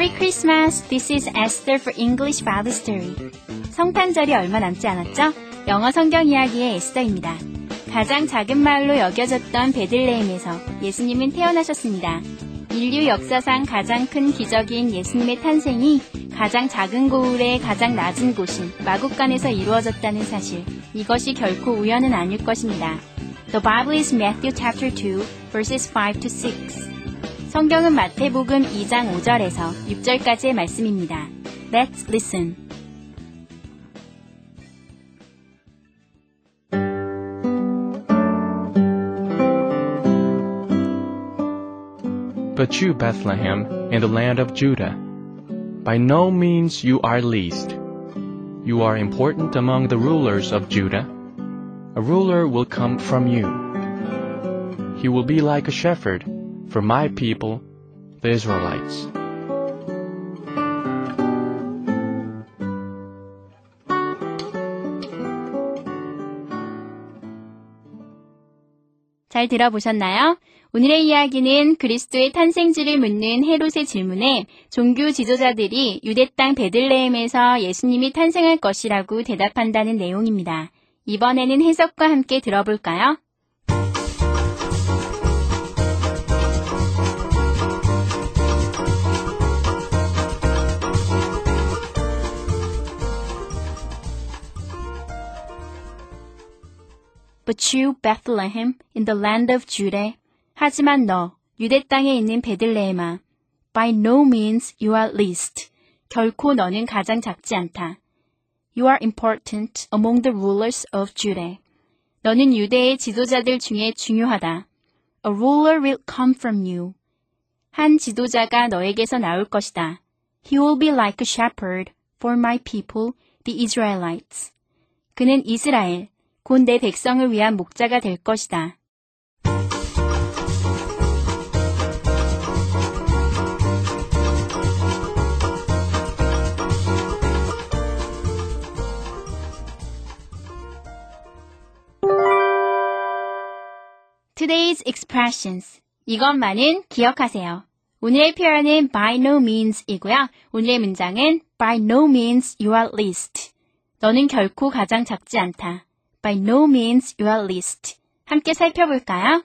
Merry Christmas! This is Esther for English Bible Story. 성탄절이 얼마 남지 않았죠? 영어 성경 이야기의 에스더입니다. 가장 작은 마을로 여겨졌던 베들레헴에서 예수님은 태어나셨습니다. 인류 역사상 가장 큰 기적인 예수님의 탄생이 가장 작은 고을의 가장 낮은 곳인 마국간에서 이루어졌다는 사실. 이것이 결코 우연은 아닐 것입니다. The Bible is Matthew chapter 2, verses 5 to 6. 성경은 마태복음 2장 5절에서 6절까지의 말씀입니다. Let's listen. But you, Bethlehem, in the land of Judah, by no means you are least. You are important among the rulers of Judah. A ruler will come from you. He will be like a shepherd for my people, the Israelites. 잘 들어보셨나요? 오늘의 이야기는 그리스도의 탄생지를 묻는 헤롯의 질문에 종교 지도자들이 유대 땅 베들레헴에서 예수님이 탄생할 것이라고 대답한다는 내용입니다. 이번에는 해석과 함께 들어볼까요? But you, Bethlehem, in the land of Judah. 하지만 너, 유대 땅에 있는 베들레헴아. By no means you are least. 결코 너는 가장 작지 않다. You are important among the rulers of Judah. 너는 유대의 지도자들 중에 중요하다. A ruler will come from you. 한 지도자가 너에게서 나올 것이다. He will be like a shepherd for my people, the Israelites. 그는 이스라엘, 곧 내 백성을 위한 목자가 될 것이다. Today's expressions. 이것만은 기억하세요. 오늘의 표현은 by no means 이고요. 오늘의 문장은 by no means you are least. 너는 결코 가장 작지 않다. By no means you are least. 함께 살펴볼까요?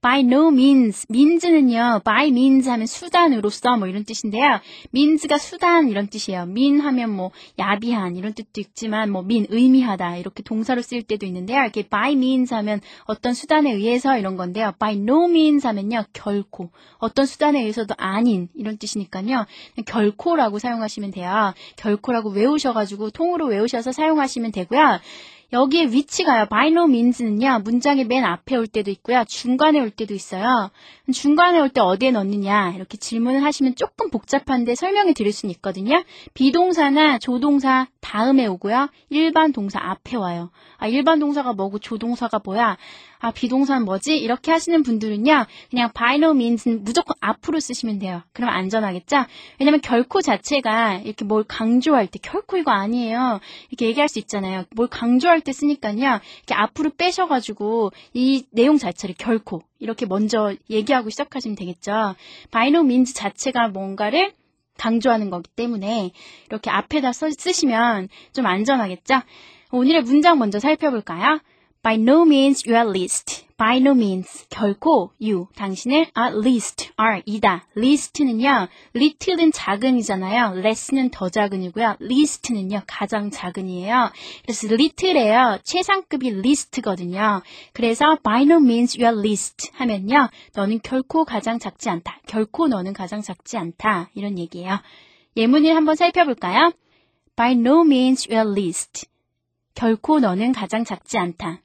By no means. means는요, by means 하면 수단으로서 뭐 이런 뜻인데요. means가 수단 이런 뜻이에요. mean 하면 뭐 야비한 이런 뜻도 있지만 뭐 mean 의미하다 이렇게 동사로 쓰일 때도 있는데요. 이렇게 by means 하면 어떤 수단에 의해서 이런 건데요. by no means 하면요, 결코. 어떤 수단에 의해서도 아닌 이런 뜻이니까요. 결코라고 사용하시면 돼요. 결코라고 외우셔가지고 통으로 외우셔서 사용하시면 되고요. 여기에 위치가요. by no means는요. 문장의 맨 앞에 올 때도 있고요. 중간에 올 때도 있어요. 중간에 올 때 어디에 넣느냐 이렇게 질문을 하시면 조금 복잡한데 설명해 드릴 수는 있거든요. 비동사나 조동사 다음에 오고요. 일반 동사 앞에 와요. 아, 일반 동사가 뭐고 조동사가 뭐야? 아, 비동사는 뭐지? 이렇게 하시는 분들은요. 그냥 by no means는 무조건 앞으로 쓰시면 돼요. 그럼 안전하겠죠? 왜냐면 결코 자체가 이렇게 뭘 강조할 때 결코 이거 아니에요. 이렇게 얘기할 수 있잖아요. 뭘 강조할 때 쓰니까요. 이렇게 앞으로 빼셔가지고 이 내용 자체를 결코 이렇게 먼저 얘기하고 시작하시면 되겠죠. by no means 자체가 뭔가를 강조하는 거기 때문에 이렇게 앞에다 써, 쓰시면 좀 안전하겠죠? 오늘의 문장 먼저 살펴볼까요? By no means you are least. By no means. 결코 you. 당신을 are least. are 이다. least는요. little은 작은이잖아요. less는 더 작은이고요. least는요. 가장 작은이에요. 그래서 little에요. 최상급이 least거든요. 그래서 by no means you are least 하면요. 너는 결코 가장 작지 않다. 결코 너는 가장 작지 않다. 이런 얘기예요. 예문을 한번 살펴볼까요? By no means you are least. 결코 너는 가장 작지 않다.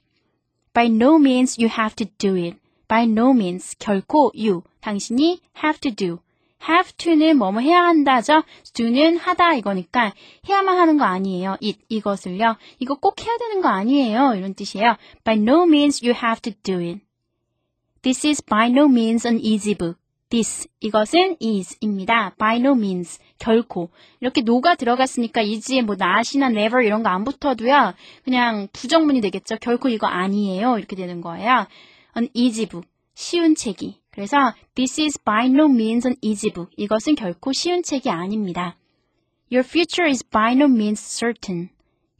By no means you have to do it. By no means 결코 you 당신이 have to do have to는 뭐뭐 해야 한다죠. do는 하다 이거니까 해야만 하는 거 아니에요. it 이것을요. 이거 꼭 해야 되는 거 아니에요. 이런 뜻이에요. By no means you have to do it. This is by no means an easy book. This 이것은 is입니다. By no means 결코 이렇게 no가 들어갔으니까 easy에 뭐 not이나 never 이런 거 안 붙어도요. 그냥 부정문이 되겠죠. 결코 이거 아니에요. 이렇게 되는 거예요. An easy book 쉬운 책이 그래서 this is by no means an easy book. 이것은 결코 쉬운 책이 아닙니다. Your future is by no means certain.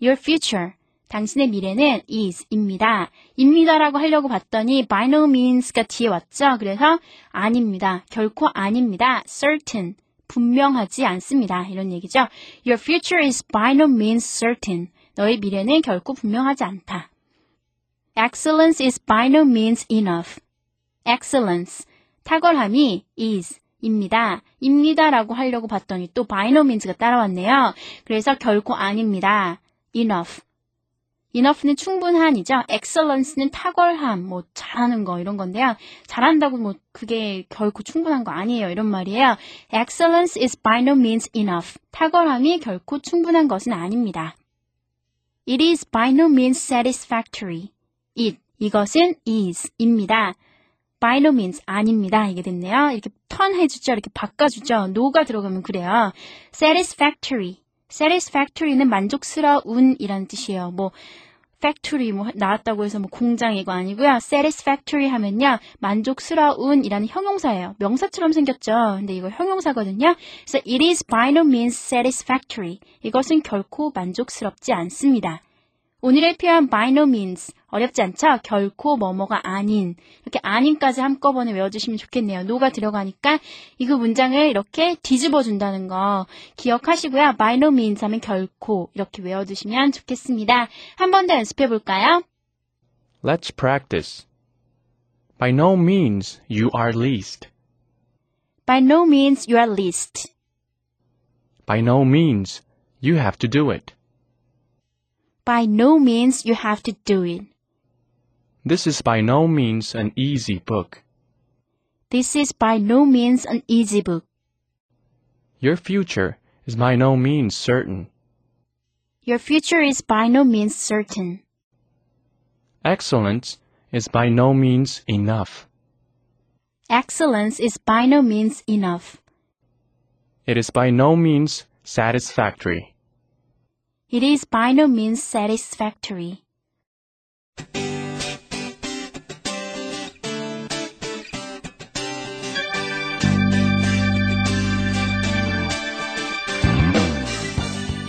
Your future. 당신의 미래는 is입니다. 입니다라고 하려고 봤더니 by no means가 뒤에 왔죠. 그래서 아닙니다. 결코 아닙니다. certain. 분명하지 않습니다. 이런 얘기죠. Your future is by no means certain. 너의 미래는 결코 분명하지 않다. Excellence is by no means enough. excellence. 탁월함이 is 입니다. 입니다라고 하려고 봤더니 또 by no means가 따라왔네요. 그래서 결코 아닙니다. enough. Enough는 충분한이죠. excellence는 탁월함, 뭐 잘하는 거 이런 건데요. 잘한다고 뭐 그게 결코 충분한 거 아니에요. 이런 말이에요. excellence is by no means enough. 탁월함이 결코 충분한 것은 아닙니다. It is by no means satisfactory. it 이것은 is입니다. by no means 아닙니다. 이게 됐네요. 이렇게 턴 해주죠. 이렇게 바꿔주죠. no가 들어가면 그래요. satisfactory. Satisfactory는 만족스러운 이라는 뜻이에요. 뭐 factory 뭐 나왔다고 해서 뭐 공장 이거 아니고요. satisfactory 하면요. 만족스러운이라는 형용사예요. 명사처럼 생겼죠. 근데 이거 형용사거든요. 그래서 it is by no means satisfactory. 이것은 결코 만족스럽지 않습니다. 오늘의 표현 by no means 어렵지 않죠? 결코 뭐뭐가 아닌 이렇게 아닌까지 한꺼번에 외워주시면 좋겠네요. no가 들어가니까 이 그 문장을 이렇게 뒤집어 준다는 거 기억하시고요. by no means 하면 결코 이렇게 외워두시면 좋겠습니다. 한 번 더 연습해 볼까요? Let's practice. By no means you are least. By no means you are least. By no means you have to do it. By no means you have to do it. This is by no means an easy book. This is by no means an easy book. Your future is by no means certain. Your future is by no means certain. Excellence is by no means enough. Excellence is by no means enough. It is by no means satisfactory. It is by no means satisfactory.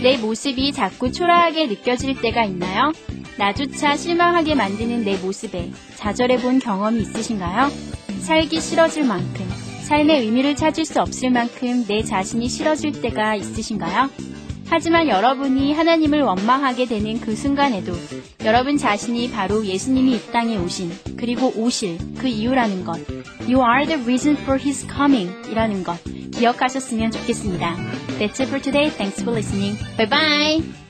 내 모습이 자꾸 초라하게 느껴질 때가 있나요? 나조차 실망하게 만드는 내 모습에 좌절해 본 경험이 있으신가요? 살기 싫어질 만큼, 삶의 의미를 찾을 수 없을 만큼 내 자신이 싫어질 때가 있으신가요? 하지만 여러분이 하나님을 원망하게 되는 그 순간에도 여러분 자신이 바로 예수님이 이 땅에 오신 그리고 오실 그 이유라는 것 You are the reason for His coming 이라는 것 기억하셨으면 좋겠습니다. That's it for today. Thanks for listening. Bye bye!